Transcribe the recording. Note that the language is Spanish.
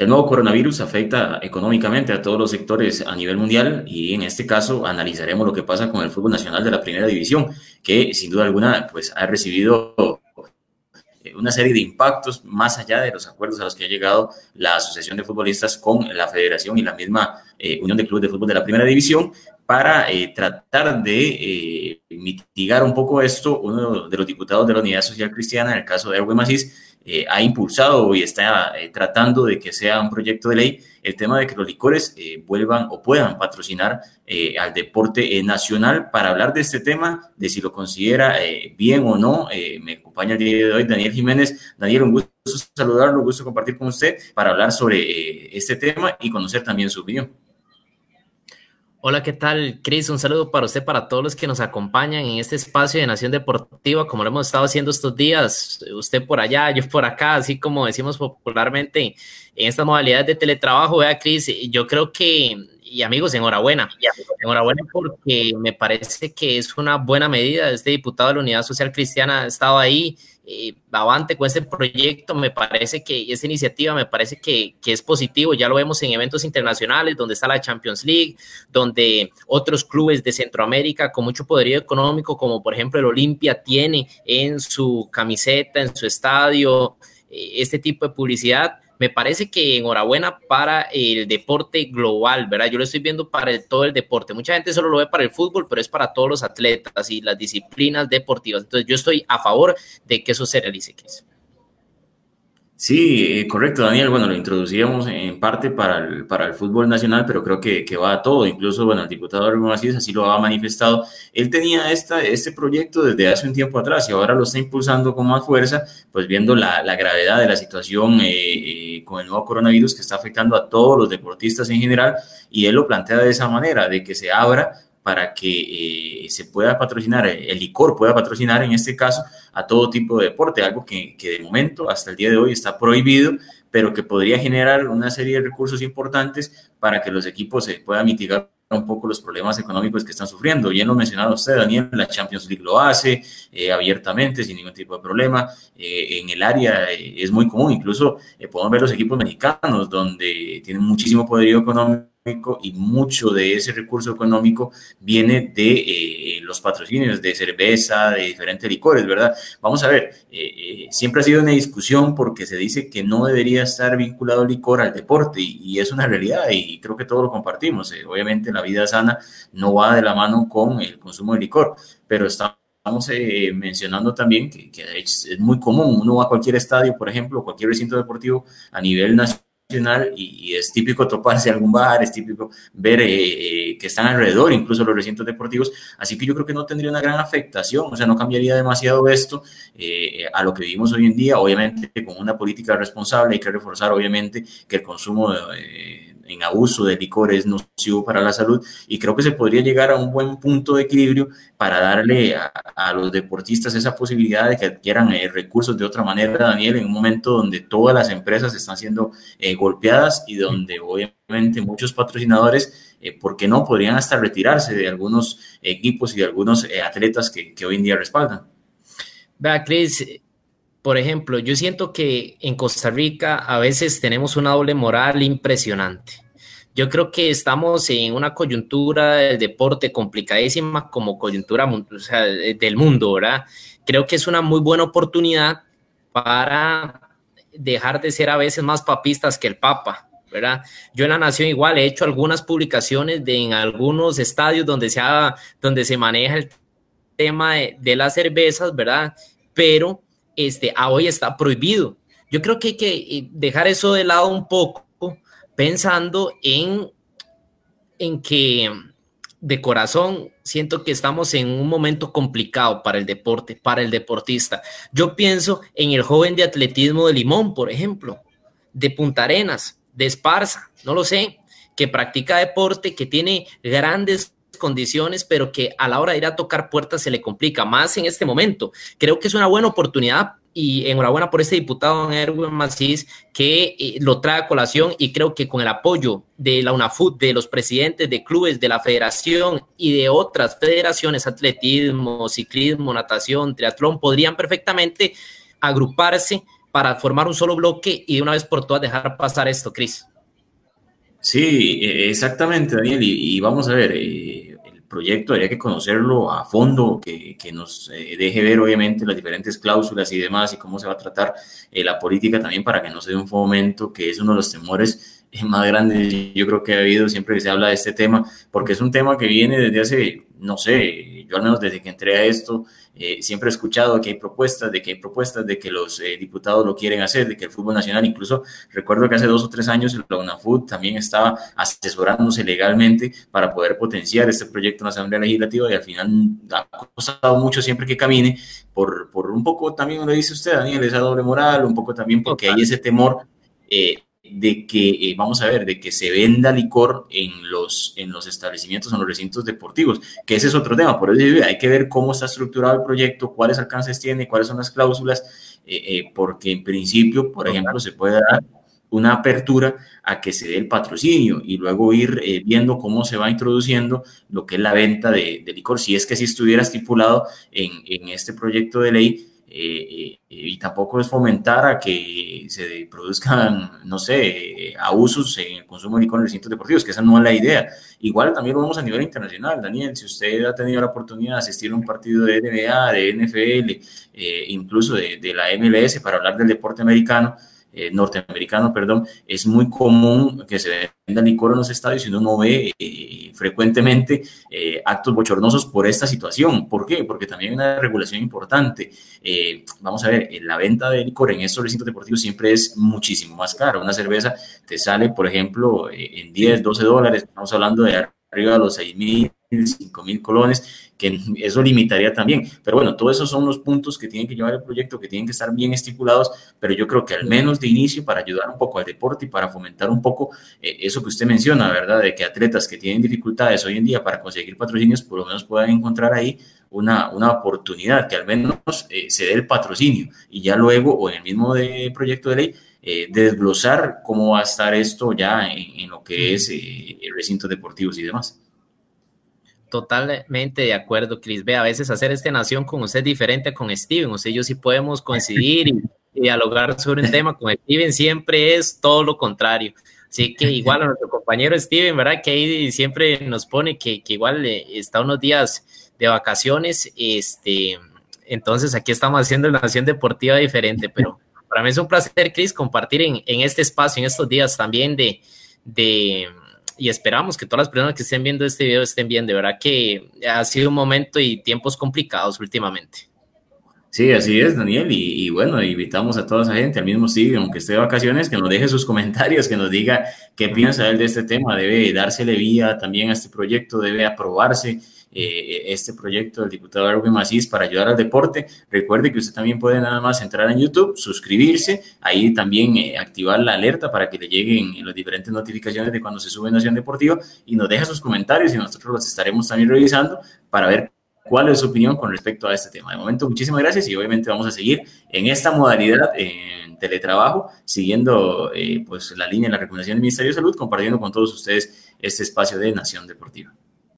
El nuevo coronavirus afecta económicamente a todos los sectores a nivel mundial y en este caso analizaremos lo que pasa con el fútbol nacional de la primera división, que sin duda alguna pues ha recibido eh, una serie de impactos más allá de los acuerdos a los que ha llegado la Asociación de Futbolistas con la Federación y la misma eh, Unión de Clubes de Fútbol de la Primera División para eh, tratar de mitigar un poco esto. Uno de los diputados de la Unidad Social Cristiana, en el caso de Erwin Macís, eh, ha impulsado y está eh, tratando de que sea un proyecto de ley el tema de que los licores eh, vuelvan o puedan patrocinar al deporte nacional. Para hablar de este tema, de si lo considera bien o no, me acompaña el día de hoy Daniel Jiménez. Daniel, un gusto saludarlo, un gusto compartir con usted para hablar sobre este tema y conocer también su opinión. Hola, ¿qué tal, Cris? Un saludo para usted, para todos los que nos acompañan en este espacio de Nación Deportiva, como lo hemos estado haciendo estos días, usted por allá, yo por acá, así como decimos popularmente en estas modalidades de teletrabajo, vea, Cris, yo creo que, y amigos, enhorabuena, enhorabuena porque me parece que es una buena medida, este diputado de la Unidad Social Cristiana ha estado ahí, eh, avante con este proyecto, me parece que esta iniciativa me parece que, que, es positivo, ya lo vemos en eventos internacionales donde está la Champions League, donde otros clubes de Centroamérica con mucho poderío económico, como por ejemplo el Olimpia tiene en su camiseta, en su estadio, eh, este tipo de publicidad me parece que enhorabuena para el deporte global, ¿verdad? Yo lo estoy viendo para todo el deporte. Mucha gente solo lo ve para el fútbol, pero es para todos los atletas y las disciplinas deportivas. Entonces yo estoy a favor de que eso se realice, Chris. Sí, eh, correcto, Daniel. Bueno, lo introducíamos en parte para el, para el fútbol nacional, pero creo que, que va a todo. Incluso, bueno, el diputado Argo así lo ha manifestado. Él tenía esta, este proyecto desde hace un tiempo atrás y ahora lo está impulsando con más fuerza, pues viendo la, la gravedad de la situación eh, eh, con el nuevo coronavirus que está afectando a todos los deportistas en general. Y él lo plantea de esa manera, de que se abra para que se pueda patrocinar, el licor pueda patrocinar en este caso a todo tipo de deporte, algo que, que, de momento hasta el día de hoy está prohibido, pero que podría generar una serie de recursos importantes para que los equipos se puedan mitigar un poco los problemas económicos que están sufriendo. Bien lo mencionado usted, Daniel, la Champions League lo hace eh, abiertamente, sin ningún tipo de problema. Eh, en el área eh, es muy común, incluso podemos ver los equipos mexicanos, donde tienen muchísimo poder económico y mucho de ese recurso económico viene de eh, los patrocinios de cerveza, de diferentes licores, ¿verdad? Vamos a ver, eh, eh, siempre ha sido una discusión porque se dice que no debería estar vinculado el licor al deporte y, es una realidad y creo que todos lo compartimos. obviamente la vida sana no va de la mano con el consumo de licor, pero estamos mencionando también que, que, es muy común, uno va a cualquier estadio, por ejemplo, cualquier recinto deportivo a nivel nacional y, es típico toparse algún bar, es típico ver eh, eh, que están alrededor, incluso los recintos deportivos, así que yo creo que no tendría una gran afectación, o sea, no cambiaría demasiado esto eh, a lo que vivimos hoy en día, obviamente con una política responsable hay que reforzar obviamente que el consumo de en abuso de licor es nocivo para la salud y creo que se podría llegar a un buen punto de equilibrio para darle a, los deportistas esa posibilidad de que adquieran eh, recursos de otra manera, Daniel, en un momento donde todas las empresas están siendo eh, golpeadas y donde obviamente muchos patrocinadores, eh, ¿por qué no? Podrían hasta retirarse de algunos equipos y de algunos atletas que, que hoy en día respaldan. Vea, Cris, por ejemplo, yo siento que en Costa Rica a veces tenemos una doble moral impresionante. Yo creo que estamos en una coyuntura del deporte complicadísima como coyuntura del mundo, ¿verdad? Creo que es una muy buena oportunidad para dejar de ser a veces más papistas que el Papa, ¿verdad? Yo en la Nación igual he hecho algunas publicaciones de en algunos estadios donde se, donde se maneja el tema de las cervezas, ¿verdad? Pero este, hoy está prohibido. Yo creo que hay que eh, dejar eso de lado un poco, pensando en, en que de corazón siento que estamos en un momento complicado para el deporte, para el deportista. Yo pienso en el joven de atletismo de Limón, por ejemplo, de Punta Arenas, de Esparza, no lo sé, que practica deporte, que tiene grandes condiciones, pero que a la hora de ir a tocar puertas se le complica más en este momento. Creo que es una buena oportunidad y enhorabuena por este diputado Erwin Macís que eh, lo trae a colación y creo que con el apoyo de la UNAFUT, de los presidentes de clubes de la federación y de otras federaciones, atletismo, ciclismo, natación, triatlón, podrían perfectamente agruparse para formar un solo bloque y de una vez por todas dejar pasar esto, Cris. Sí, e, exactamente, Daniel. Y, vamos a ver, eh, proyecto habría que conocerlo a fondo, que, que nos eh, deje ver obviamente las diferentes cláusulas y demás y cómo se va a tratar eh, la política también para que no se dé un fomento, que es uno de los temores más grandes yo creo que ha habido siempre que se habla de este tema, porque es un tema que viene desde hace, no sé, yo al menos desde que entré a esto, eh, siempre he escuchado que hay propuestas, de que hay propuestas, de que los eh, diputados lo quieren hacer, de que el fútbol nacional, incluso recuerdo que hace dos o tres años la UNAFUT también estaba asesorándose legalmente para poder potenciar este proyecto en la Asamblea Legislativa y al final ha costado mucho siempre que camine por, por un poco también lo dice usted, Daniel, esa doble moral, un poco también porque hay ese temor. Eh, de que, eh, vamos a ver, de que se venda licor en los, en los establecimientos, en los recintos deportivos, que ese es otro tema. Por eso hay que ver cómo está estructurado el proyecto, cuáles alcances tiene, cuáles son las cláusulas, eh, eh, porque en principio, por ejemplo, se puede dar una apertura a que se dé el patrocinio y luego ir viendo cómo se va introduciendo lo que es la venta de, de licor, si es que así estuviera estipulado en, en este proyecto de ley eh, y tampoco es fomentar a que se produzcan, no sé, abusos en el consumo de licor en recintos deportivos, que esa no es la idea. Igual también lo vemos a nivel internacional, Daniel, si usted ha tenido la oportunidad de asistir a un partido de NBA, de NFL, eh, incluso de, de la MLS para hablar del deporte americano, eh, norteamericano, perdón, es muy común que se venda licor en los estadios y uno no ve eh, frecuentemente eh, actos bochornosos por esta situación. ¿Por qué? Porque también hay una regulación importante. vamos a ver, la venta de licor en estos recintos deportivos siempre es muchísimo más caro. Una cerveza te sale, por ejemplo, en 10, 12 dólares, estamos hablando de arriba de los 6 mil, 5 mil colones, que eso limitaría también. Pero bueno, todos esos son los puntos que tienen que llevar el proyecto, que tienen que estar bien estipulados, pero yo creo que al menos de inicio, para ayudar un poco al deporte y para fomentar un poco eh, eso que usted menciona, ¿verdad? De que atletas que tienen dificultades hoy en día para conseguir patrocinios, por lo menos puedan encontrar ahí una, una oportunidad, que al menos eh, se dé el patrocinio y ya luego, o en el mismo de proyecto de ley, eh, desglosar cómo va a estar esto ya en, lo que es recintos deportivos y demás. Totalmente de acuerdo, Cris. Ve, a veces hacer esta nación con usted es diferente con Steven. O sea, yo sí podemos coincidir y, dialogar sobre un tema. Con Steven siempre es todo lo contrario. Así que igual a nuestro compañero Steven, ¿verdad? Que ahí siempre nos pone que, que igual eh, está unos días de vacaciones. Este, entonces aquí estamos haciendo una nación deportiva diferente, pero para mí es un placer, Chris, compartir en, este espacio, en estos días también de, de, y esperamos que todas las personas que estén viendo este video estén bien. De verdad que ha sido un momento y tiempos complicados últimamente. Sí, así es, Daniel. Y, bueno, invitamos a toda esa gente, al mismo sí, aunque esté de vacaciones, que nos deje sus comentarios, que nos diga qué piensa él de este tema. Debe dársele vía también a este proyecto, debe aprobarse eh, este proyecto del diputado Erwin Macís para ayudar al deporte. Recuerde que usted también puede nada más entrar en YouTube, suscribirse, ahí también eh, activar la alerta para que le lleguen las diferentes notificaciones de cuando se sube Nación Deportiva y nos deja sus comentarios y nosotros los estaremos también revisando para ver cuál es su opinión con respecto a este tema. De momento, muchísimas gracias y obviamente vamos a seguir en esta modalidad en teletrabajo, siguiendo eh, pues la línea de la recomendación del Ministerio de Salud, compartiendo con todos ustedes este espacio de Nación Deportiva.